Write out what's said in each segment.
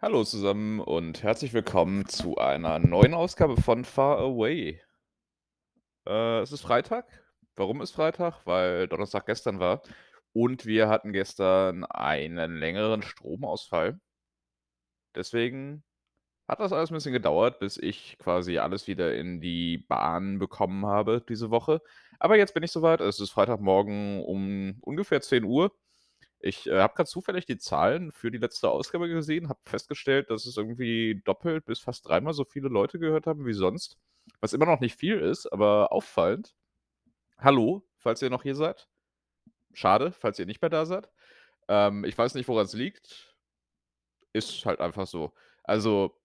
Hallo zusammen und herzlich willkommen zu einer neuen Ausgabe von Far Away. Äh, es ist Freitag. Warum ist Freitag? Weil Donnerstag gestern war und wir hatten gestern einen längeren Stromausfall. Deswegen hat das alles ein bisschen gedauert, bis ich quasi alles wieder in die Bahn bekommen habe diese Woche. Aber jetzt bin ich soweit. Es ist Freitagmorgen um ungefähr 10 Uhr. Ich, äh, habe grad zufällig die Zahlen für die letzte Ausgabe gesehen, habe festgestellt, dass es irgendwie doppelt bis fast dreimal so viele Leute gehört haben wie sonst, was immer noch nicht viel ist, aber auffallend. Hallo, falls ihr noch hier seid. Schade, falls ihr nicht mehr da seid. Ähm, ich weiß nicht, woran's liegt. Ist halt einfach so. Also,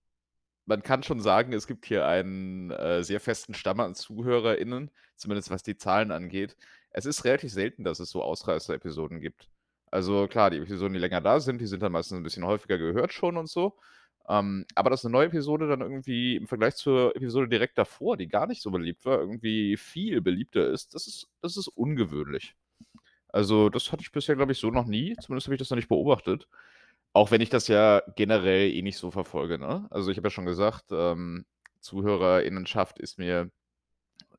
man kann schon sagen, es gibt hier einen, äh, sehr festen Stamm an ZuhörerInnen, zumindest was die Zahlen angeht. Es ist relativ selten, dass es so Ausreißer-Episoden gibt. Also klar, die Episoden, die länger da sind, die sind dann meistens ein bisschen häufiger gehört schon und so. Ähm, aber dass eine neue Episode dann irgendwie im Vergleich zur Episode direkt davor, die gar nicht so beliebt war, irgendwie viel beliebter ist, das ist das ist ungewöhnlich. Also, das hatte ich bisher, glaube ich, so noch nie. Zumindest habe ich das noch nicht beobachtet. Auch wenn ich das ja generell eh nicht so verfolge, ne? Also, ich habe ja schon gesagt, ähm, Zuhörerinnenschaft ist mir,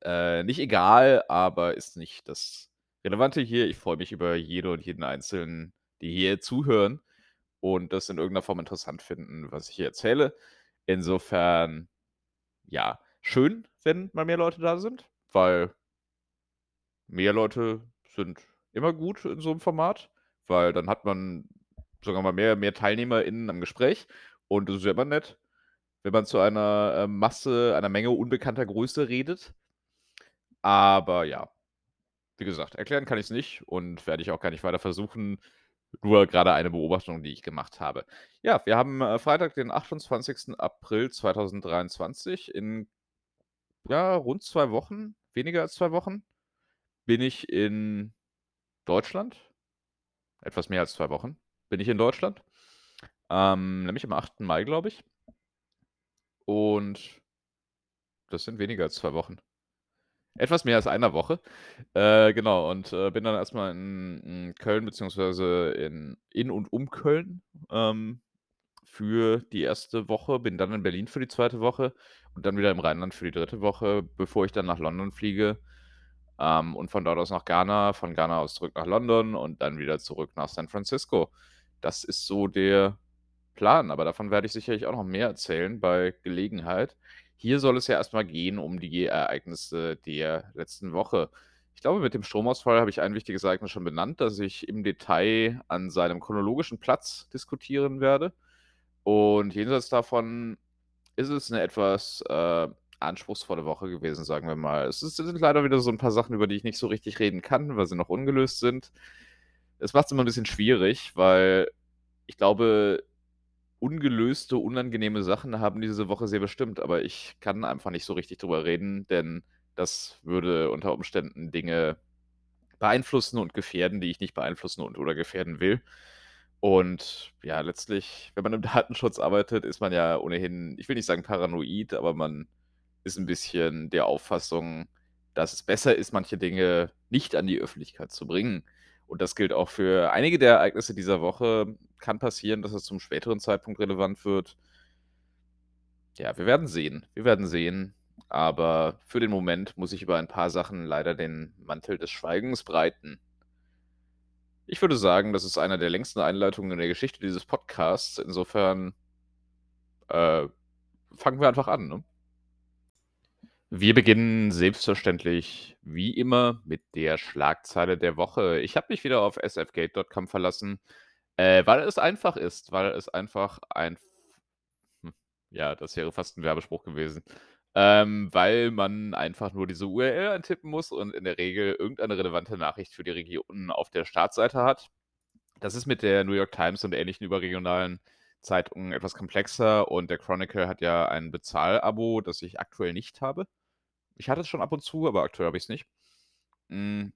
äh, nicht egal, aber ist nicht das Relevante hier. Ich freue mich über jede und jeden Einzelnen, die hier zuhören und das in irgendeiner Form interessant finden, was ich hier erzähle. Insofern, ja, schön, wenn mal mehr Leute da sind, weil mehr Leute sind immer gut in so 'nem Format, weil dann hat man sogar mal mehr mehr TeilnehmerInnen am Gespräch und das ist ja immer nett, wenn man zu einer, ähm, Masse, einer Menge unbekannter Größe redet. Aber ja, wie gesagt, erklären kann ich's nicht und werde ich auch gar nicht weiter versuchen. Nur grade eine Beobachtung, die ich gemacht habe. Ja, wir haben, äh, Freitag, den 28. April 2023. In, ja, rund 2 Wochen, weniger als 2 Wochen, bin ich in Deutschland. Etwas mehr als 2 Wochen bin ich in Deutschland. Ähm, nämlich am 8. Mai, glaube ich. Und das sind weniger als 2 Wochen. Etwas mehr als einer Woche. Äh, genau, und, äh, bin dann erst mal in in Köln beziehungsweise in in und um Köln, ähm, für die erste Woche, bin dann in Berlin für die zweite Woche und dann wieder im Rheinland für die dritte Woche, bevor ich dann nach London fliege, ähm, und von dort aus nach Ghana, von Ghana aus zurück nach London und dann wieder zurück nach San Francisco. Das ist so der Plan, aber davon werde ich sicherlich auch noch mehr erzählen bei Gelegenheit. Hier soll es ja erst mal gehen um die Ereignisse der letzten Woche. Ich glaube, mit dem Stromausfall habe ich ein wichtiges Ereignis schon benannt, das ich im Detail an seinem chronologischen Platz diskutieren werde. Und jenseits davon ist es 'ne etwas, äh, anspruchsvolle Woche gewesen, sagen wir mal. Es sind leider wieder so 'n paar Sachen, über die ich nicht so richtig reden kann, weil sie noch ungelöst sind. Es macht's immer 'n bisschen schwierig, weil ich glaube, ungelöste, unangenehme Sachen haben diese Woche sehr bestimmt, aber ich kann einfach nicht so richtig drüber reden, denn das würde unter Umständen Dinge beeinflussen und gefährden, die ich nicht beeinflussen und oder gefährden will. Und ja, letztlich, wenn man im Datenschutz arbeitet, ist man ja ohnehin, ich will nicht sagen paranoid, aber man ist 'n bisschen der Auffassung, dass es besser ist, manche Dinge nicht an die Öffentlichkeit zu bringen. Und das gilt auch für einige der Ereignisse dieser Woche. Kann passieren, dass es zum späteren Zeitpunkt relevant wird. Ja, wir werden sehen. Wir werden sehen. Aber für den Moment muss ich über ein paar Sachen leider den Mantel des Schweigens breiten. Ich würde sagen, das ist eine der längsten Einleitungen in der Geschichte dieses Podcasts. Insofern, äh, fangen wir einfach an, ne? Wir beginnen selbstverständlich wie immer mit der Schlagzeile der Woche. Ich habe mich wieder auf sfgate.com verlassen, äh, weil es einfach ist, weil es einfach ein hm, ja, das wäre fast 'n Werbespruch gewesen. Ähm, weil man einfach nur diese URL eintippen muss und in der Regel irgendeine relevante Nachricht für die Region auf der Startseite hat. Das ist mit der New York Times und ähnlichen überregionalen Zeitungen etwas komplexer und der Chronicle hat ja ein Bezahl-Abo, das ich aktuell nicht habe. Ich hatte es schon ab und zu, aber aktuell habe ich's nicht. Hm,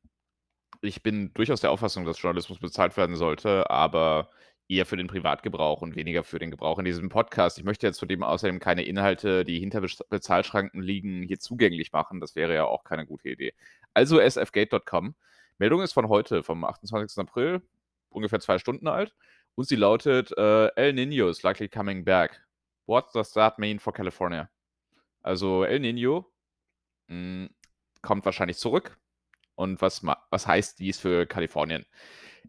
ich bin durchaus der Auffassung, dass Journalismus bezahlt werden sollte, aber eher für den Privatgebrauch und weniger für den Gebrauch in diesem Podcast. Ich möchte jetzt zudem außerdem keine Inhalte, die hinter Bezahlschranken liegen, hier zugänglich machen. Das wäre ja auch keine gute Idee. Also sfgate.com. Meldung ist von heute, vom 28. April, ungefähr 2 Stunden alt. Und sie lautet, äh: „El Niño is likely coming back. What does that mean for California?“ Also, El Niño, hm, kommt wahrscheinlich zurück. Und was was heißt dies für Kalifornien?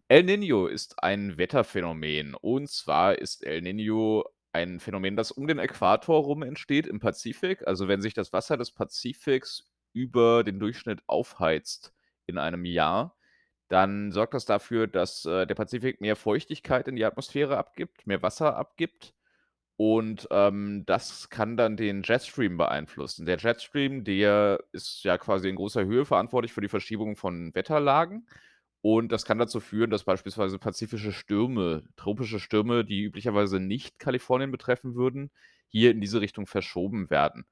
El Niño ist ein Wetterphänomen. Und zwar ist El Niño ein Phänomen, das um den Äquator rum entsteht im Pazifik. Also, wenn sich das Wasser des Pazifiks über den Durchschnitt aufheizt in einem Jahr, dann sorgt das dafür, dass, äh, der Pazifik mehr Feuchtigkeit in die Atmosphäre abgibt, mehr Wasser abgibt. Und, ähm, das kann dann den Jetstream beeinflussen. Der Jetstream, der ist ja quasi in großer Höhe verantwortlich für die Verschiebung von Wetterlagen. Und das kann dazu führen, dass beispielsweise pazifische Stürme, tropische Stürme, die üblicherweise nicht Kalifornien betreffen würden, hier in diese Richtung verschoben werden.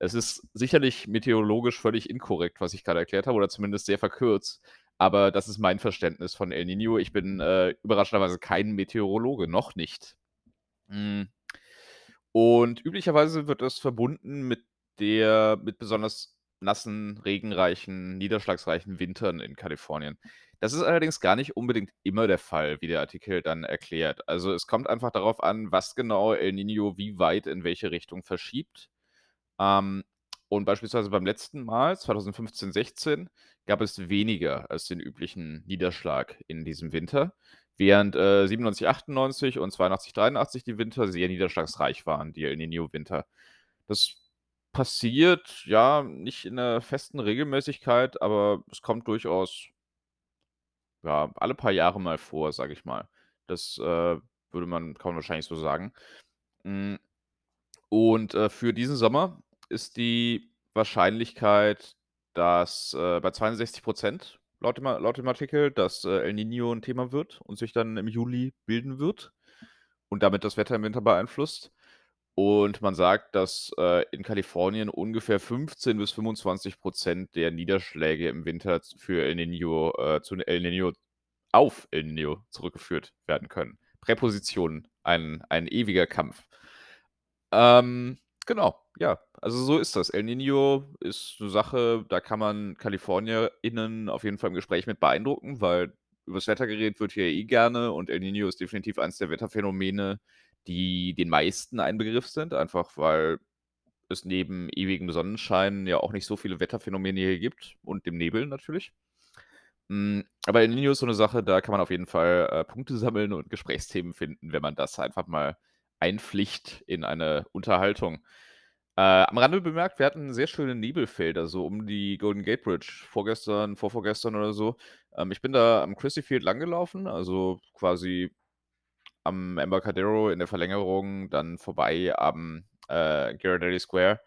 Es ist sicherlich meteorologisch völlig inkorrekt, was ich gerade erklärt habe, oder zumindest sehr verkürzt, aber das ist mein Verständnis von El Niño. Ich bin, äh, überraschenderweise kein Meteorologe, noch nicht. Hm. Und üblicherweise wird das verbunden mit der mit besonders nassen, regenreichen, niederschlagsreichen Wintern in Kalifornien. Das ist allerdings gar nicht unbedingt immer der Fall, wie der Artikel dann erklärt. Also, es kommt einfach darauf an, was genau El Niño wie weit in welche Richtung verschiebt. Ähm, und beispielsweise beim letzten Mal, 2015, 16, gab es weniger als den üblichen Niederschlag in diesem Winter, während, äh, 97, 98 und 82, 83 die Winter sehr niederschlagsreich waren, die El Niño-Winter. Das passiert, ja, nicht in 'ner festen Regelmäßigkeit, aber es kommt durchaus ja, alle paar Jahre mal vor, sage ich mal. Das, äh, würde man man wahrscheinlich so sagen. Hm, und, äh, für diesen Sommer ist die Wahrscheinlichkeit, dass, äh, bei 62 % laut dem laut dem Artikel, dass, äh, El Niño 'n Thema wird und sich dann im Juli bilden wird und damit das Wetter im Winter beeinflusst. Und man sagt, dass, äh, in Kalifornien ungefähr 15 bis 25 % der Niederschläge im Winter für El Niño äh, zu El Niño auf El Niño zurückgeführt werden können. Präpositionen, ein ein ewiger Kampf. Ähm, genau, ja. Also, so ist das. El Niño ist 'ne Sache, da kann man KalifornierInnen auf jeden Fall im Gespräch mit beeindrucken, weil übers Wetter geredet wird hier eh gerne und El Niño ist definitiv eins der Wetterphänomene, die den meisten ein Begriff sind, einfach weil es neben ewigem Sonnenschein ja auch nicht so viele Wetterphänomene hier gibt und dem Nebel natürlich. Hm, aber El Niño ist so 'ne Sache, da kann man auf jeden Fall, äh, Punkte sammeln und Gesprächsthemen finden, wenn man das einfach mal einpflicht in eine Unterhaltung. Äh, am Rande bemerkt, wir hatten sehr schöne Nebelfelder so um die Golden Gate Bridge vorgestern, vorvorgestern oder so. Ähm, ich bin da am Crissy Field langgelaufen, also quasi am Embarcadero in der Verlängerung, dann vorbei am, äh, Ghirardelli Square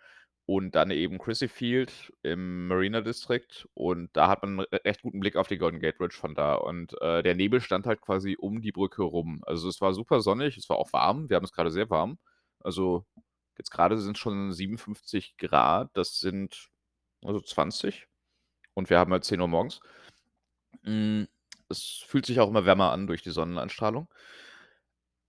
und dann eben Crissy Field im Marina District. Und da hat man 'n re recht guten Blick auf die Golden Gate Bridge von da. Und, äh, der Nebel stand halt quasi um die Brücke rum. Also, es war super sonnig, es war auch warm. Wir haben es grade sehr warm. Also, jetzt grade sind's schon 57 C, das sind also 20 und wir haben halt 10:00 morgens. Hm, es fühlt sich auch immer wärmer an durch die Sonneneinstrahlung.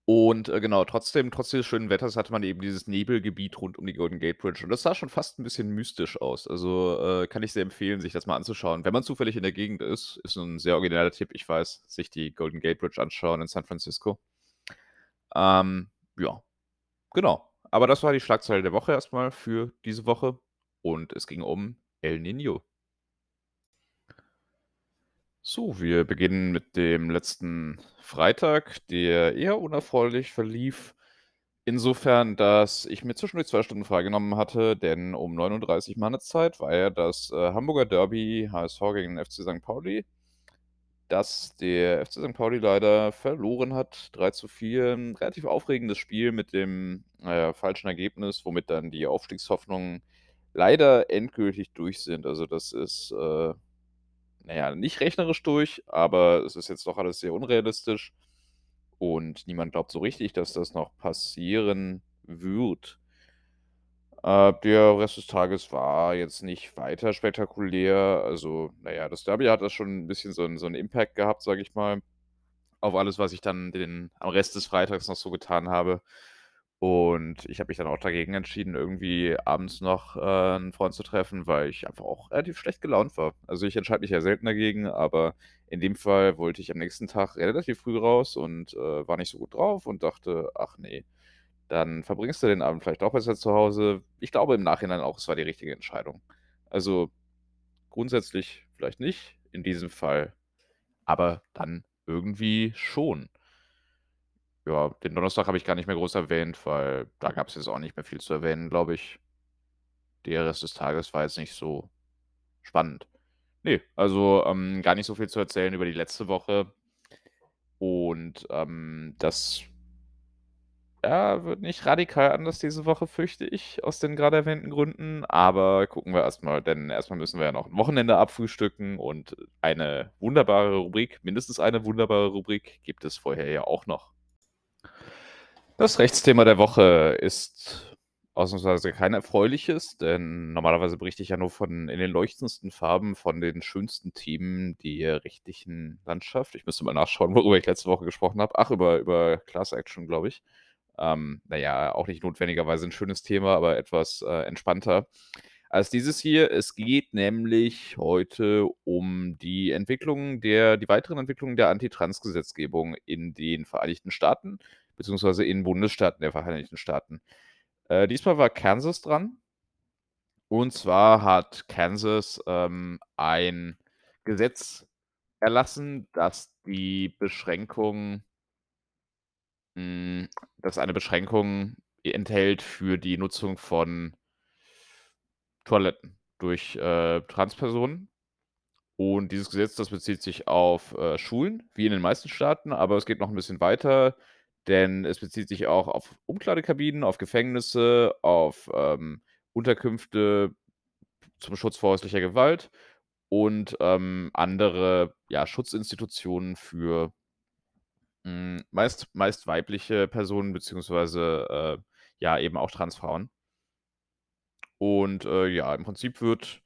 Und, äh, genau, trotzdem trotz des schönen Wetters hatte man eben dieses Nebelgebiet rund um die Golden Gate Bridge und das sah schon fast 'n bisschen mystisch aus. Also, äh, kann ich sehr empfehlen, sich das mal anzuschauen. Wenn man zufällig in der Gegend ist, ist 'n sehr origineller Tipp, ich weiß, sich die Golden Gate Bridge anschauen in San Francisco. Ähm, ja, genau. Aber das war die Schlagzeile der Woche erst mal für diese Woche und es ging um El Niño. So, wir beginnen mit dem letzten Freitag, der eher unerfreulich verlief. Insofern, dass ich mir zwischendurch 2 Stunden freigenommen hatte, denn um 9:30 meine Zeit war ja das, äh, Hamburger Derby HSV gegen den FC Sankt Pauli, das der FC Sankt Pauli leider verloren hat, 3:4. 'N relativ aufregendes Spiel mit dem, ja, falschen Ergebnis, womit dann die Aufstiegshoffnungen leider endgültig durch sind. Also, das ist, äh, na ja, nicht rechnerisch durch, aber es ist jetzt doch alles sehr unrealistisch und niemand glaubt so richtig, dass das noch passieren wird. Äh, der Rest des Tages war jetzt nicht weiter spektakulär. Also, na ja, das Derby hat da schon 'n bisschen so 'n so 'n Impact gehabt, sage ich mal, auf alles, was ich dann den am Rest des Freitags noch so getan habe. Und ich habe mich dann auch dagegen entschieden, irgendwie abends noch, äh, 'n Freund zu treffen, weil ich einfach auch relativ schlecht gelaunt war. Also, ich entscheide mich ja selten dagegen, aber in dem Fall wollte ich am nächsten Tag relativ früh raus und, äh, war nicht so gut drauf und dachte: „Ach ne, dann verbringst du den Abend vielleicht doch besser zu Hause.“ Ich glaube im Nachhinein auch, es war die richtige Entscheidung. Also, grundsätzlich vielleicht nicht, in diesem Fall aber dann irgendwie schon. Ja, den Donnerstag habe ich gar nicht mehr groß erwähnt, weil da gab's jetzt auch nicht mehr viel zu erwähnen, glaube ich. Der Rest des Tages war jetzt nicht so spannend. Ne, also, ähm, gar nicht so viel zu erzählen über die letzte Woche. Und, ähm, das ja, wird nicht radikal anders diese Woche, fürchte ich, aus den grade erwähnten Gründen, aber gucken wir erst mal, denn erst mal müssen wir ja noch 'n Wochenende abfrühstücken und eine wunderbare Rubrik mindestens eine wunderbare Rubrik gibt es vorher ja auch noch. Das Rechtsthema der Woche ist ausnahmsweise kein erfreuliches, denn normalerweise berichte ich ja nur von in den leuchtendsten Farben von den schönsten Themen der rechtlichen Landschaft. Ich müsste mal nachschauen, worüber ich letzte Woche gesprochen habe. Ach, über über Class Action, glaube ich. Ähm, na ja, auch nicht notwendigerweise 'n schönes Thema, aber etwas, äh, entspannter als dieses hier. Es geht nämlich heute um die Entwicklung der die weiteren Entwicklungen der Anti-Trans-Gesetzgebung in den Vereinigten Staaten beziehungsweise in Bundesstaaten der Vereinigten Staaten. Äh, diesmal war Kansas dran. Und zwar hat Kansas, ähm, ein Gesetz erlassen, das die Beschränkung hm, das eine Beschränkung enthält für die Nutzung von Toiletten durch, äh, Transpersonen. Und dieses Gesetz, das bezieht sich auf, äh, Schulen, wie in den meisten Staaten, aber es geht noch 'n bisschen weiter, denn es bezieht sich auch auf Umkleidekabinen, auf Gefängnisse, auf, ähm, Unterkünfte zum Schutz vor häuslicher Gewalt und, ähm, andere, ja, Schutzinstitutionen für hm, meist meist weibliche Personen beziehungsweise, äh, ja, eben auch Transfrauen. Und, äh, ja, im Prinzip wird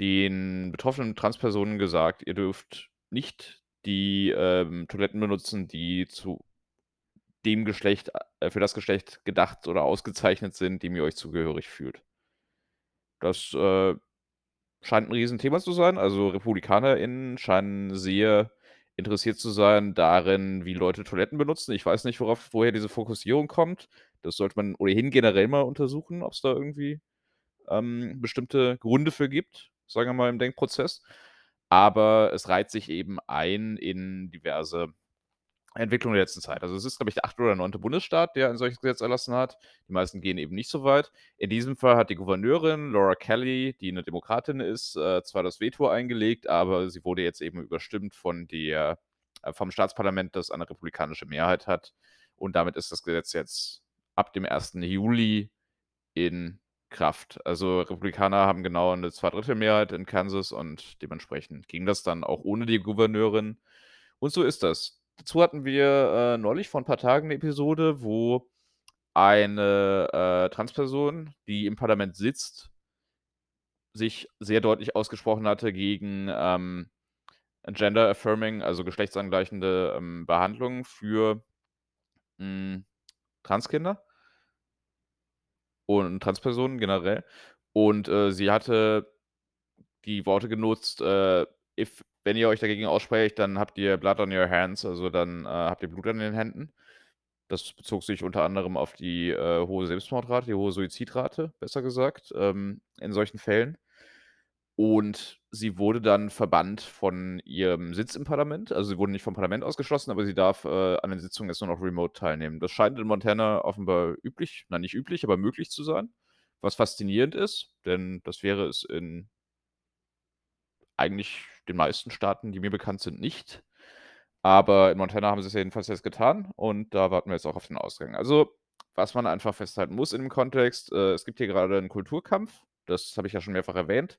den betroffenen Transpersonen gesagt: „Ihr dürft nicht die, ähm, Toiletten benutzen, die zu dem Geschlecht äh, für das Geschlecht gedacht oder ausgezeichnet sind, dem ihr euch zugehörig fühlt.“ Das, äh, scheint 'n Riesenthema zu sein. Also, RepublikanerInnen scheinen sehr interessiert zu sein darin, wie Leute Toiletten benutzen. Ich weiß nicht, worauf woher diese Fokussierung kommt. Das sollte man ohnehin generell mal untersuchen, ob's da irgendwie, ähm, bestimmte Gründe für gibt, sagen wir mal im Denkprozess. Aber es reiht sich eben ein in diverse Entwicklungen der letzten Zeit. Also, es ist, glaube ich, der 8. oder 9. Bundesstaat, der ein solches Gesetz erlassen hat. Die meisten gehen eben nicht so weit. In diesem Fall hat die Gouverneurin Laura Kelly, die 'ne Demokratin ist, äh, zwar das Veto eingelegt, aber sie wurde jetzt eben überstimmt von der äh, vom Staatsparlament, das eine republikanische Mehrheit hat. Und damit ist das Gesetz jetzt ab dem 1. Juli in Kraft. Also, Republikaner haben genau 'ne Zweidrittelmehrheit in Kansas und dementsprechend ging das dann auch ohne die Gouverneurin. Und so ist das. Dazu hatten wir, äh, neulich vor 'n paar Tagen 'ne Episode, wo eine, äh, Transperson, die im Parlament sitzt sich sehr deutlich ausgesprochen hatte gegen, ähm, Gender Affirming, also geschlechtsangleichende, ähm, Behandlung für, hm, Transkinder und Transpersonen generell. Und, äh, sie hatte die Worte genutzt, äh: „If wenn ihr euch dagegen aussprecht, dann habt ihr blood on your hands“, also dann, äh, habt ihr Blut an den Händen. Das bezog sich unter anderem auf die, äh, hohe Selbstmordrate, die hohe Suizidrate, besser gesagt, ähm, in solchen Fällen. Und sie wurde dann verbannt von ihrem Sitz im Parlament. Also, sie wurde nicht vom Parlament ausgeschlossen, aber sie darf, äh, an den Sitzungen jetzt nur noch remote teilnehmen. Das scheint in Montana offenbar üblich na, nicht üblich, aber möglich zu sein, was faszinierend ist, denn das wäre es in eigentlich den meisten Staaten, die mir bekannt sind, nicht. Aber in Montana haben sie's jedenfalls jetzt getan und da warten wir jetzt auch auf den Ausgang. Also, was man einfach festhalten muss in dem Kontext, äh, es gibt hier grade 'n Kulturkampf, das habe ich ja schon mehrfach erwähnt,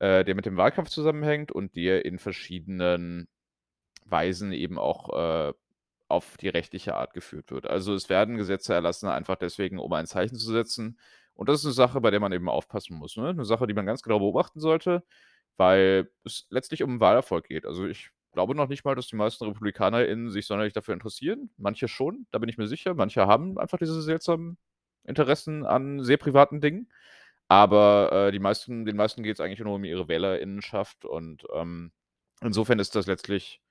äh, der mit dem Wahlkampf zusammenhängt und der in verschiedenen Weisen eben auch, äh, auf die rechtliche Art geführt wird. Also, es werden Gesetze erlassen, einfach deswegen, um ein Zeichen zu setzen. Und das ist 'ne Sache, bei der man eben aufpassen muss, ne? 'Ne Sache, die man ganz genau beobachten sollte, weil es letztlich um Wahlerfolg geht. Also, ich glaube noch nicht mal, dass die meisten RepublikanerInnen sich sonderlich dafür interessieren. Manche schon, da bin ich mir sicher. Manche haben einfach diese seltsamen Interessen an sehr privaten Dingen. Aber, äh, die meisten den meisten geht's eigentlich nur um ihre WählerInnenschaft und, ähm, insofern ist das letztlich,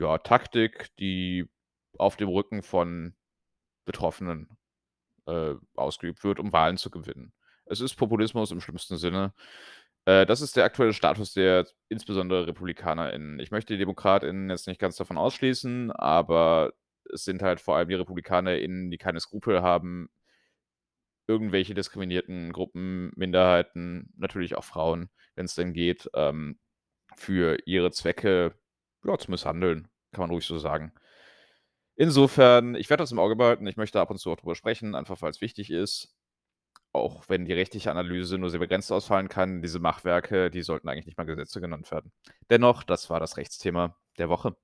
ja, Taktik, die auf dem Rücken von Betroffenen, äh, ausgeübt wird, um Wahlen zu gewinnen. Es ist Populismus im schlimmsten Sinne. Äh, das ist der aktuelle Status der insbesondere RepublikanerInnen. Ich möchte die DemokratInnen jetzt nicht ganz davon ausschließen, aber es sind halt vor allem die RepublikanerInnen, die keine Skrupel haben, irgendwelche diskriminierten Gruppen, Minderheiten, natürlich auch Frauen, wenn's denn geht, ähm, für ihre Zwecke, ja, zu misshandeln, kann man ruhig so sagen. Insofern, ich werde das im Auge behalten. Ich möchte ab und zu auch drüber sprechen, einfach weil's wichtig ist. Auch wenn die rechtliche Analyse nur sehr begrenzt ausfallen kann, diese Machwerke, die sollten eigentlich nicht mal Gesetze genannt werden. Dennoch, das war das Rechtsthema der Woche.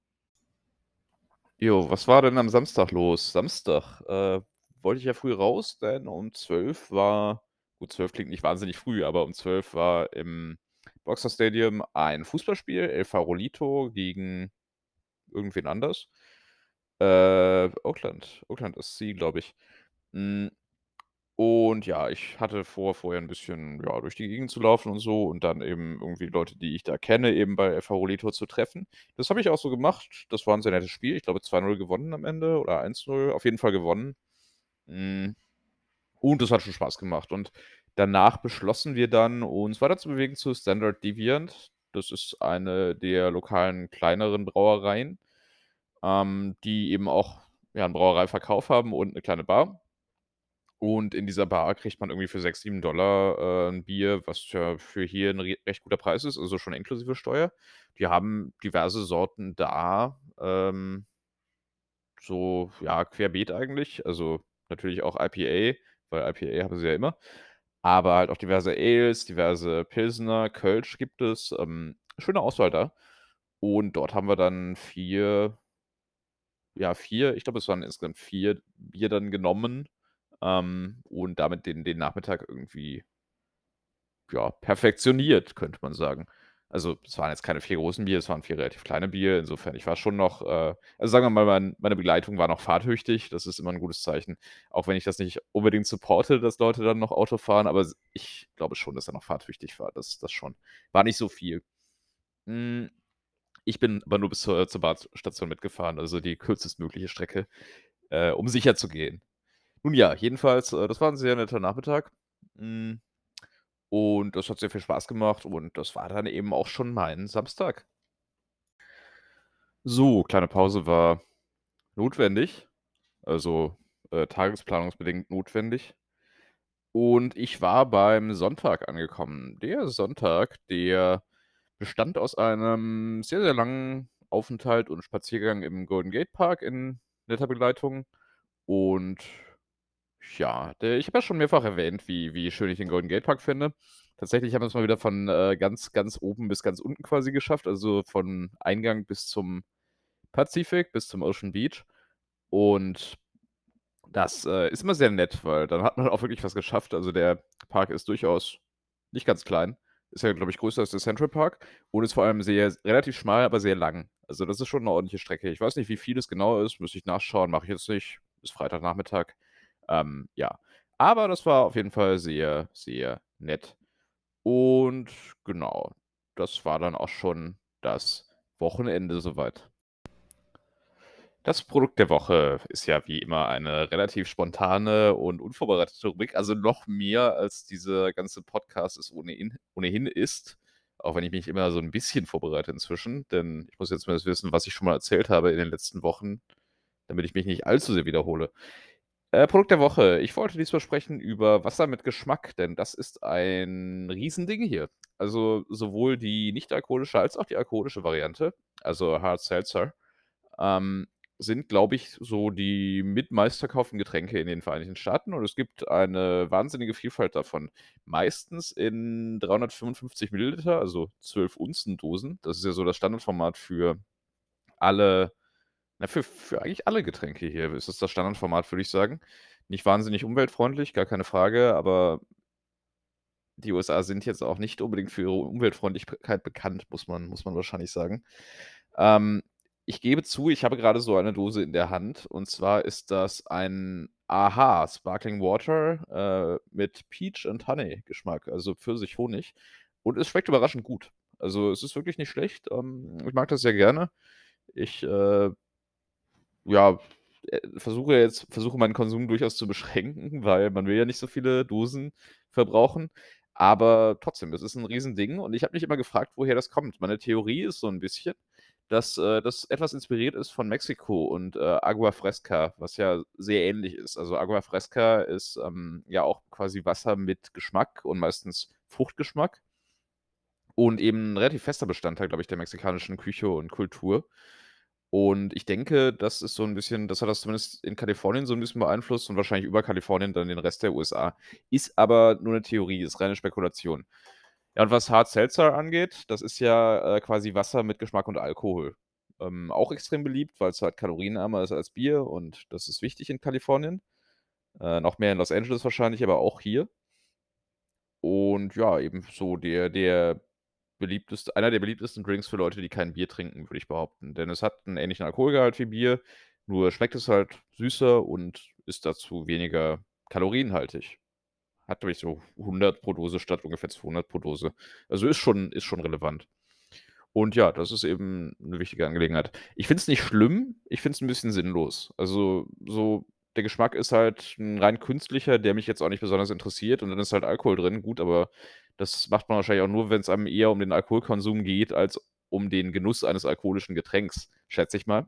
Jo, was war denn am Samstag los? Samstag, äh, wollte ich ja früh raus, denn um 12 war gut, 12 klingt nicht wahnsinnig früh, aber um 12 war im Boxer Stadium ein Fußballspiel, El Farolito gegen irgendwen anders. Äh, Oakland Oakland SC, glaube ich. Hm, und ja, ich hatte vor, vorher 'n bisschen, ja, durch die Gegend zu laufen und so und dann eben irgendwie Leute, die ich da kenne, eben bei El Farolito zu treffen. Das habe ich auch so gemacht. Das war 'n sehr nettes Spiel. Ich glaube 2:0 gewonnen am Ende oder 1:0, auf jeden Fall gewonnen. Hm, und das hat schon Spaß gemacht. Und danach beschlossen wir dann, uns weiter zu bewegen zu Standard Deviant. Das ist eine der lokalen kleineren Brauereien, ähm, die eben auch, ja, 'n Brauereiverkauf haben und 'ne kleine Bar. Und in dieser Bar kriegt man irgendwie für 6, 7 äh, 'n Bier, was ja für hier 'n re recht guter Preis ist, also schon inklusive Steuer. Die haben diverse Sorten da, ähm so, ja, querbeet eigentlich. Also, natürlich auch IPA, weil IPA haben sie ja immer. Aber halt auch diverse Ales, diverse Pilsner, Kölsch gibt es, ähm, schöne Auswahl da. Und dort haben wir dann 4 ja, 4 ich glaube, es waren insgesamt 4 Bier dann genommen, ähm, und damit den den Nachmittag irgendwie ja, perfektioniert, könnte man sagen. Also, es waren jetzt keine 4 großen Bier, es waren 4 relativ kleine Bier. Insofern, ich war schon noch, äh also, sagen wir mal, mein meine Begleitung war noch fahrtüchtig. Das ist immer 'n gutes Zeichen, auch wenn ich das nicht unbedingt supporte, dass Leute dann noch Auto fahren, aber ich glaube schon, dass er noch fahrtüchtig war. Das das schon. War nicht so viel. Hm, ich bin aber nur bis zur zur Bahnstation mitgefahren, also die kürzestmögliche Strecke, äh, um sicher zu gehen. Nun ja, jedenfalls, äh, das war 'n sehr netter Nachmittag. Hm, und das hat sehr viel Spaß gemacht und das war dann eben auch schon mein Samstag. So, kleine Pause war notwendig, also, äh, tagesplanungsbedingt notwendig. Und ich war beim Sonntag angekommen. Der Sonntag, der bestand aus einem sehr, sehr langen Aufenthalt und Spaziergang im Golden Gate Park in netter Begleitung. Und ja, der ich habe ja schon mehrfach erwähnt, wie wie schön ich den Golden Gate Park finde. Tatsächlich haben wir's mal wieder von, äh, ganz, ganz oben bis ganz unten quasi geschafft, also von Eingang bis zum Pazifik, bis zum Ocean Beach. Und das, äh, ist immer sehr nett, weil dann hat man auch wirklich was geschafft. Also, der Park ist durchaus nicht ganz klein. Ist ja, glaube ich, größer als der Central Park und ist vor allem sehr relativ schmal, aber sehr lang. Also, das ist schon 'ne ordentliche Strecke. Ich weiß nicht, wie viel es genau ist, müsste ich nachschauen, mache ich jetzt nicht. Ist Freitagnachmittag. Ähm, ja. Aber das war auf jeden Fall sehr, sehr nett. Und genau, das war dann auch schon das Wochenende so weit. Das Produkt der Woche ist ja wie immer eine relativ spontane und unvorbereitete Rubrik, also noch mehr als dieser ganze Podcast es ohnehin ohnehin ist, auch wenn ich mich immer so 'n bisschen vorbereite inzwischen, denn ich muss jetzt zumindest wissen, was ich schon mal erzählt habe in den letzten Wochen, damit ich mich nicht allzu sehr wiederhole. Äh, Produkt der Woche. Ich wollte diesmal sprechen über Wasser mit Geschmack, denn das ist ein Riesending hier. Also, sowohl die nicht-alkoholische als auch die alkoholische Variante, also Hard Seltzer, ähm, sind, glaube ich, so die mit meistverkauften Getränke in den Vereinigten Staaten und es gibt eine wahnsinnige Vielfalt davon. Meistens in 355 Milliliter, also 12 Unzen Dosen. Das ist ja so das Standardformat für alle na, für für eigentlich alle Getränke hier ist das das Standardformat, würde ich sagen. Nicht wahnsinnig umweltfreundlich, gar keine Frage, aber die USA sind jetzt auch nicht unbedingt für ihre Umweltfreundlichkeit bekannt, muss man muss man wahrscheinlich sagen. Ähm, ich gebe zu, ich habe gerade so eine Dose in der Hand und zwar ist das ein AHA Sparkling Water, äh, mit Peach und Honey Geschmack, also Pfirsich, Honig und es schmeckt überraschend gut. Also, es ist wirklich nicht schlecht. Ähm, ich mag das sehr gerne. Ich, äh ja, äh, versuche jetzt versuche meinen Konsum durchaus zu beschränken, weil man will ja nicht so viele Dosen verbrauchen. Aber trotzdem, es ist 'n Riesending und ich habe mich immer gefragt, woher das kommt. Meine Theorie ist so 'n bisschen, dass, äh, das etwas inspiriert ist von Mexiko und, äh, Agua Fresca, was ja sehr ähnlich ist. Also, Agua Fresca ist, ähm, ja auch quasi Wasser mit Geschmack und meistens Fruchtgeschmack. Und eben 'n relativ fester Bestandteil, glaube ich, der mexikanischen Küche und Kultur. Und ich denke, das ist so 'n bisschen das hat das zumindest in Kalifornien so 'n bisschen beeinflusst und wahrscheinlich über Kalifornien dann den Rest der USA. Ist aber nur 'ne Theorie, ist reine Spekulation. Ja, und was Hard Seltzer angeht, das ist ja, äh, quasi Wasser mit Geschmack und Alkohol. Ähm, auch extrem beliebt, weil's halt kalorienärmer ist als Bier und das ist wichtig in Kalifornien. Äh, noch mehr in Los Angeles wahrscheinlich, aber auch hier. Und ja, eben so der der beliebteste einer der beliebtesten Drinks für Leute, die kein Bier trinken, würde ich behaupten. Denn es hat 'n ähnlichen Alkoholgehalt wie Bier, nur schmeckt es halt süßer und ist dazu weniger kalorienhaltig. Hat, glaube ich, so 100 pro Dose statt ungefähr 200 pro Dose. Also, ist schon ist schon relevant. Und ja, das ist eben 'ne wichtige Angelegenheit. Ich finde es nicht schlimm, ich finde es 'n bisschen sinnlos. Also, so der Geschmack ist halt 'n rein künstlicher, der mich jetzt auch nicht besonders interessiert und dann ist halt Alkohol drin. Gut, aber das macht man wahrscheinlich auch nur, wenn's einem eher um den Alkoholkonsum geht, als um den Genuss eines alkoholischen Getränks, schätze ich mal.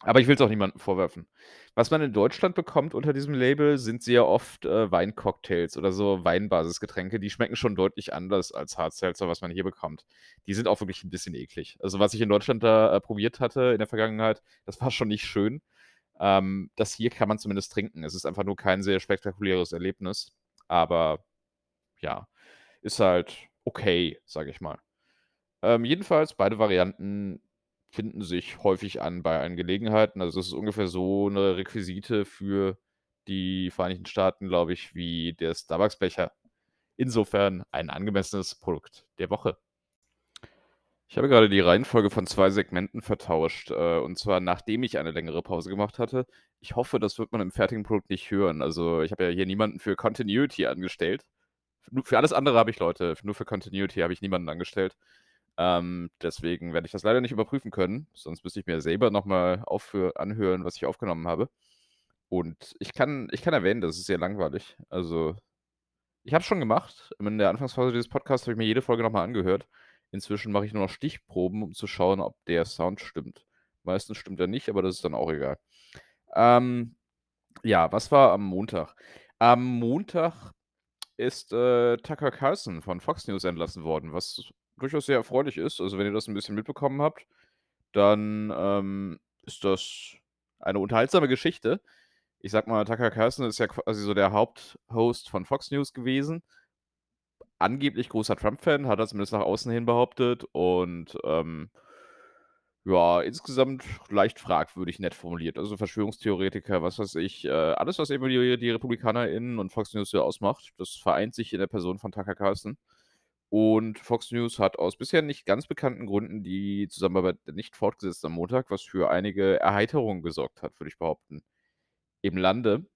Aber ich will's auch niemandem vorwerfen. Was man in Deutschland bekommt unter diesem Label, sind sehr oft, äh, Weincocktails oder so Weinbasisgetränke. Die schmecken schon deutlich anders als Hard Seltzer, was man hier bekommt. Die sind auch wirklich 'n bisschen eklig. Also, was ich in Deutschland da, äh, probiert hatte in der Vergangenheit, das war schon nicht schön. Ähm, das hier kann man zumindest trinken. Es ist einfach nur kein sehr spektakuläres Erlebnis, aber ja, ist halt okay, sage ich mal. Ähm, jedenfalls, beide Varianten finden sich häufig an bei allen Gelegenheiten. Also, das ist ungefähr so 'ne Requisite für die Vereinigten Staaten, glaube ich, wie der Starbucks-Becher. Insofern ein angemessenes Produkt der Woche. Ich habe gerade die Reihenfolge von 2 Segmenten vertauscht, äh, und zwar nachdem ich eine längere Pause gemacht hatte. Ich hoffe, das wird man im fertigen Produkt nicht hören. Also, ich habe ja hier niemanden für Continuity angestellt. Für alles andere habe ich Leute, nur für Continuity habe ich niemanden angestellt. Ähm, deswegen werde ich das leider nicht überprüfen können, sonst müsste ich mir selber noch mal aufhö anhören, was ich aufgenommen habe. Und ich kann ich kann erwähnen, das ist sehr langweilig. Also, ich habe es schon gemacht. In der Anfangsphase dieses Podcasts habe ich mir jede Folge noch mal angehört. Inzwischen mache ich nur noch Stichproben, um zu schauen, ob der Sound stimmt. Meistens stimmt er nicht, aber das ist dann auch egal. Ähm, ja, was war am Montag? Am Montag ist, äh, Tucker Carlson von Fox News entlassen worden, was durchaus sehr erfreulich ist. Also, wenn ihr das 'n bisschen mitbekommen habt, dann, ähm, ist das eine unterhaltsame Geschichte. Ich sage mal, Tucker Carlson ist ja quasi so der Haupthost von Fox News gewesen. Angeblich großer Trump-Fan, hat er zumindest nach außen hin behauptet und, ähm ja, insgesamt leicht fragwürdig nett formuliert. Also, Verschwörungstheoretiker, was weiß ich, äh, alles, was eben die die RepublikanerInnen und Fox News so ausmacht, das vereint sich in der Person von Tucker Carlson. Und Fox News hat aus bisher nicht ganz bekannten Gründen die Zusammenarbeit nicht fortgesetzt am Montag, was für einige Erheiterung gesorgt hat, würde ich behaupten, im Lande.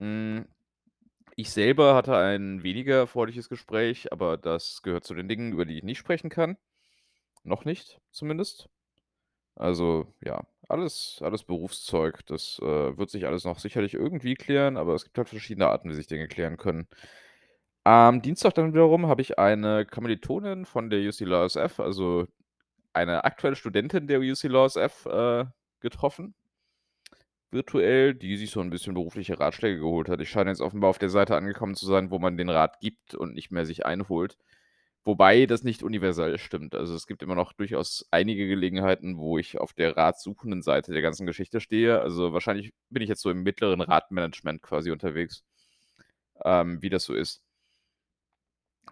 Hm, ich selber hatte ein weniger erfreuliches Gespräch, aber das gehört zu den Dingen, über die ich nicht sprechen kann. Noch nicht zumindest. Also, ja, alles alles Berufszeug. Das, äh, wird sich alles noch sicherlich irgendwie klären, aber es gibt halt verschiedene Arten, wie sich Dinge klären können. Am Dienstag dann wiederum habe ich eine Kommilitonin von der UC Law SF, also eine aktuelle Studentin der UC Law SF, äh, getroffen virtuell, die sich so 'n bisschen berufliche Ratschläge geholt hat. Ich scheine jetzt offenbar auf der Seite angekommen zu sein, wo man den Rat gibt und nicht mehr sich einholt. Wobei das nicht universell stimmt. Also, es gibt immer noch durchaus einige Gelegenheiten, wo ich auf der ratsuchenden Seite der ganzen Geschichte stehe. Also, wahrscheinlich bin ich jetzt so im mittleren Ratmanagement quasi unterwegs, ähm, wie das so ist.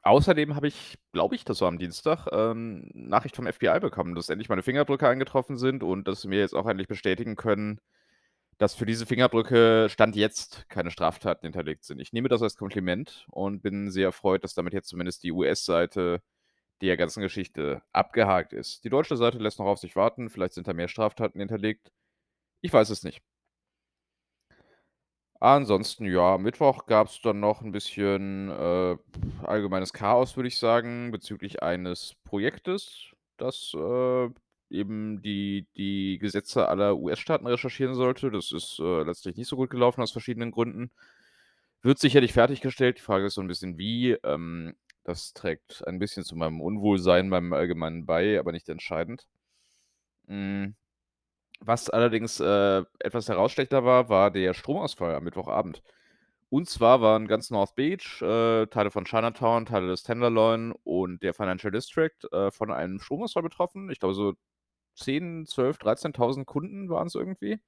Außerdem habe ich, glaube ich, das war am Dienstag, ähm, Nachricht vom FBI bekommen, dass endlich meine Fingerabdrücke eingetroffen sind und dass sie mir jetzt auch endlich bestätigen können, dass für diese Fingerabdrücke Stand jetzt keine Straftaten hinterlegt sind. Ich nehme das als Kompliment und bin sehr erfreut, dass damit jetzt zumindest die US-Seite der ganzen Geschichte abgehakt ist. Die deutsche Seite lässt noch auf sich warten, vielleicht sind da mehr Straftaten hinterlegt. Ich weiß es nicht. Ansonsten, ja, Mittwoch gab's dann noch 'n bisschen, äh, allgemeines Chaos, würde ich sagen, bezüglich eines Projektes, das, äh, eben die die Gesetze aller US-Staaten recherchieren sollte. Das ist, äh, letztlich nicht so gut gelaufen aus verschiedenen Gründen. Wird sicherlich fertiggestellt. Die Frage ist so 'n bisschen wie. Ähm, das trägt ein bisschen zu meinem Unwohlsein beim Allgemeinen bei, aber nicht entscheidend. Hm. Was allerdings, äh, etwas herausstechender war, war der Stromausfall am Mittwochabend. Und zwar waren ganz North Beach, äh, Teile von Chinatown, Teile des Tenderloin und der Financial District, äh, von einem Stromausfall betroffen. Ich glaube, so 10, 12, 13.000 Kunden waren's irgendwie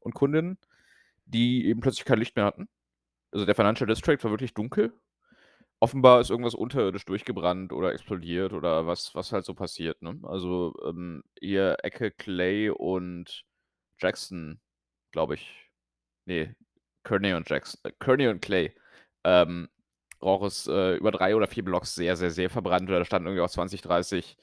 und Kundinnen, die eben plötzlich kein Licht mehr hatten. Also, der Financial District war wirklich dunkel. Offenbar ist irgendwas unterirdisch durchgebrannt oder explodiert oder was was halt so passiert, ne? Also, ähm, hier Ecke Clay und Jackson, glaube ich. Ne, Kearney und Jackson äh, Kearney und Clay, ähm, roch es, äh, über 3 oder 4 Blocks sehr, sehr, sehr verbrannt. Da standen irgendwie auch 20, 30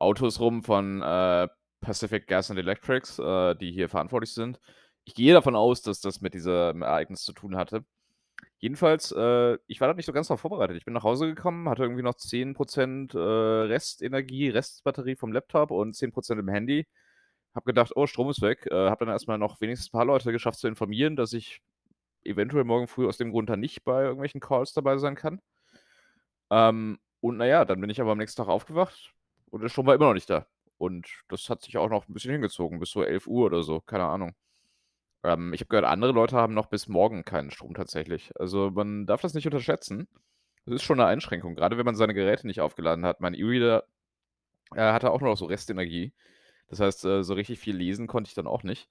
Autos rum von, äh, Pacific Gas and Electrics, äh, die hier verantwortlich sind. Ich gehe davon aus, dass das mit diesem Ereignis zu tun hatte. Jedenfalls, äh, ich war da nicht so ganz drauf vorbereitet. Ich bin nach Hause gekommen, hatte irgendwie noch 10% äh, Restenergie, Restbatterie vom Laptop und 10% im Handy. Habe gedacht: „Oh, Strom ist weg.“ Äh, habe dann erst mal noch wenigstens 'n paar Leute geschafft zu informieren, dass ich eventuell morgen früh aus dem Grund dann nicht bei irgendwelchen Calls dabei sein kann. Ähm, und na ja, dann bin ich aber am nächsten Tag aufgewacht und der Strom war immer noch nicht da. Und das hat sich auch noch 'n bisschen hingezogen bis so 11:00 oder so, keine Ahnung. Ähm, ich habe gehört, andere Leute haben noch bis morgen keinen Strom tatsächlich. Also, man darf das nicht unterschätzen. Das ist schon 'ne Einschränkung, grade wenn man seine Geräte nicht aufgeladen hat. Mein E-Reader, äh, hatte auch nur noch so Restenergie. Das heißt, äh, so richtig viel lesen konnte ich dann auch nicht.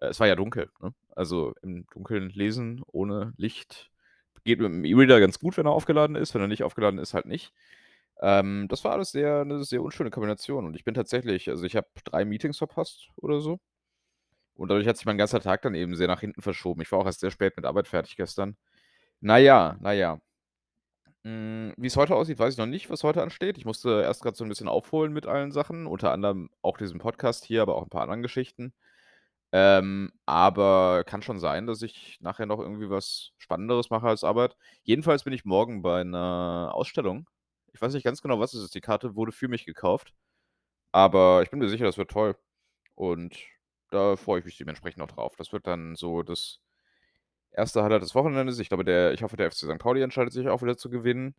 Äh, es war ja dunkel, ne? Also, im Dunkeln lesen ohne Licht geht mit'm E-Reader ganz gut, wenn er aufgeladen ist. Wenn er nicht aufgeladen ist, halt nicht. Ähm, das war alles sehr 'ne sehr unschöne Kombination und ich bin tatsächlich also, ich habe 3 Meetings verpasst oder so. Und dadurch hat sich mein ganzer Tag dann eben sehr nach hinten verschoben. Ich war auch erst sehr spät mit Arbeit fertig gestern. Na ja, na ja. Hm, wie's heute aussieht, weiß ich noch nicht, was heute ansteht. Ich musste erst grad so 'n bisschen aufholen mit allen Sachen, unter anderem auch diesem Podcast hier, aber auch 'n paar anderen Geschichten. Ähm, aber kann schon sein, dass ich nachher noch irgendwie was Spannenderes mache als Arbeit. Jedenfalls bin ich morgen bei 'ner Ausstellung. Ich weiß nicht ganz genau, was es ist. Die Karte wurde für mich gekauft, aber ich bin mir sicher, das wird toll. Und da freue ich mich dementsprechend auch drauf. Das wird dann so das 1. Highlight des Wochenendes. Ich glaube, der ich hoffe, der FC St. Pauli entscheidet sich auch wieder zu gewinnen.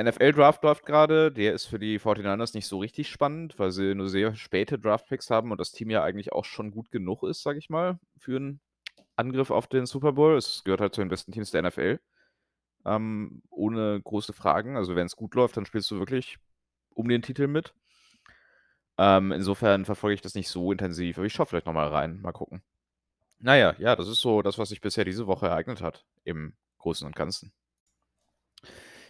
NFL-Draft läuft grade. Der ist für die 49ers nicht so richtig spannend, weil sie nur sehr späte Draftpicks haben und das Team ja eigentlich auch schon gut genug ist, sage ich mal, für 'n Angriff auf den Super Bowl. Es gehört halt zu den besten Teams der NFL, ähm, ohne große Fragen. Also, wenn's gut läuft, dann spielst du wirklich um den Titel mit. Ähm, insofern verfolge ich das nicht so intensiv, aber ich schaue vielleicht noch mal rein, mal gucken. Na ja, ja, das ist so das, was sich bisher diese Woche ereignet hat im Großen und Ganzen.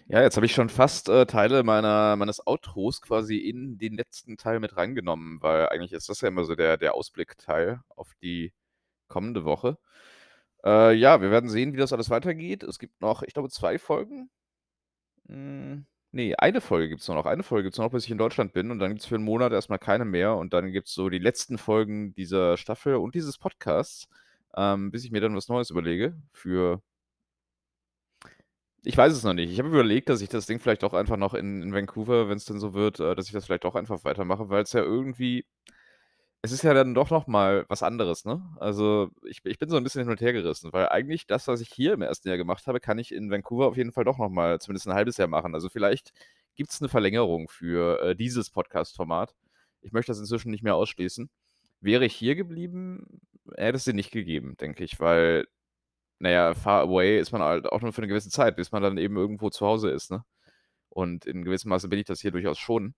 Ja, jetzt habe ich schon fast, äh, Teile meiner meines Outros quasi in den letzten Teil mit reingenommen, weil eigentlich ist das ja immer so der der Ausblickteil auf die kommende Woche. Äh, ja, wir werden sehen, wie das alles weitergeht. Es gibt noch, ich glaube, 2 Folgen. Hm, ne, 1 Folge gibt's nur noch. 1 Folge gibt's nur noch, bis ich in Deutschland bin und dann gibt's für 'n Monat erst mal keine mehr und dann gibt's so die letzten Folgen dieser Staffel und dieses Podcasts, ähm, bis ich mir dann was Neues überlege für ich weiß es noch nicht. Ich habe überlegt, dass ich das Ding vielleicht auch einfach noch in in Vancouver, wenn's denn so wird äh, dass ich das vielleicht auch einfach weitermache, weil's ja irgendwie es ist ja dann doch noch mal was anderes, ne? Also, ich ich bin so 'n bisschen hin und hergerissen, weil eigentlich das, was ich hier im 1. Jahr gemacht habe, kann ich in Vancouver auf jeden Fall doch noch mal zumindest 'n 1/2 Jahr machen. Also, vielleicht gibt's 'ne Verlängerung für, äh, dieses Podcast-Format. Ich möchte das inzwischen nicht mehr ausschließen. Wäre ich hier geblieben, hätte es sie nicht gegeben, denke ich, weil, na ja, far away ist man halt auch nur für 'ne gewisse Zeit, bis man dann eben irgendwo zu Hause ist, ne? Und in gewissem Maße bin ich das hier durchaus schon.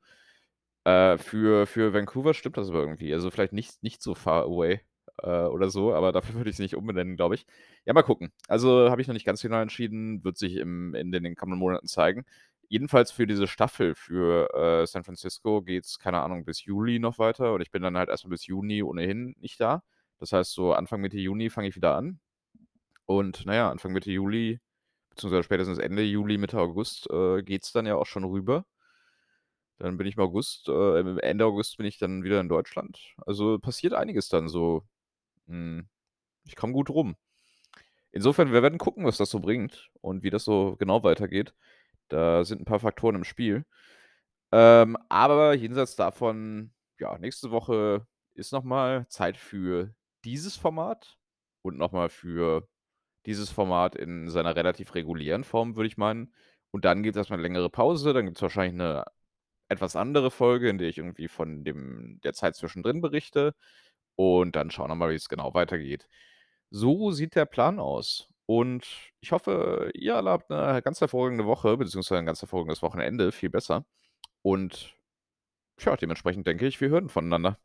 Äh, für für Vancouver stimmt das aber irgendwie. Also, vielleicht nicht nicht so far away, äh, oder so, aber dafür würde ich's nicht umbenennen, glaube ich. Ja, mal gucken. Also, habe ich noch nicht ganz final entschieden, wird sich im in den kommenden Monaten zeigen. Jedenfalls für diese Staffel für, äh, San Francisco geht's, keine Ahnung, bis Juli noch weiter und ich bin dann halt erst mal bis Juni ohnehin nicht da. Das heißt, so Anfang, Mitte Juni fange ich wieder an. Und na ja, Anfang, Mitte Juli, beziehungsweise spätestens Ende Juli, Mitte August, äh, geht's dann ja auch schon rüber. Dann bin ich im August äh, Ende August bin ich dann wieder in Deutschland. Also, passiert einiges dann so. Hm, ich komme gut rum. Insofern, wir werden gucken, was das so bringt und wie das so genau weitergeht. Da sind 'n paar Faktoren im Spiel. Ähm, aber jenseits davon, ja, nächste Woche ist noch mal Zeit für dieses Format und noch mal für dieses Format in seiner relativ regulären Form, würde ich meinen. Und dann gibt's erst mal 'ne längere Pause. Dann gibt's wahrscheinlich 'ne etwas andere Folge, in der ich irgendwie von dem der Zeit zwischendrin berichte. Und dann schauen wir mal, wie's genau weitergeht. So sieht der Plan aus. Und ich hoffe, ihr alle habt 'ne ganz hervorragende Woche beziehungsweise 'n ganz hervorragendes Wochenende, viel besser. Und, tja, dementsprechend denke ich, wir hören voneinander.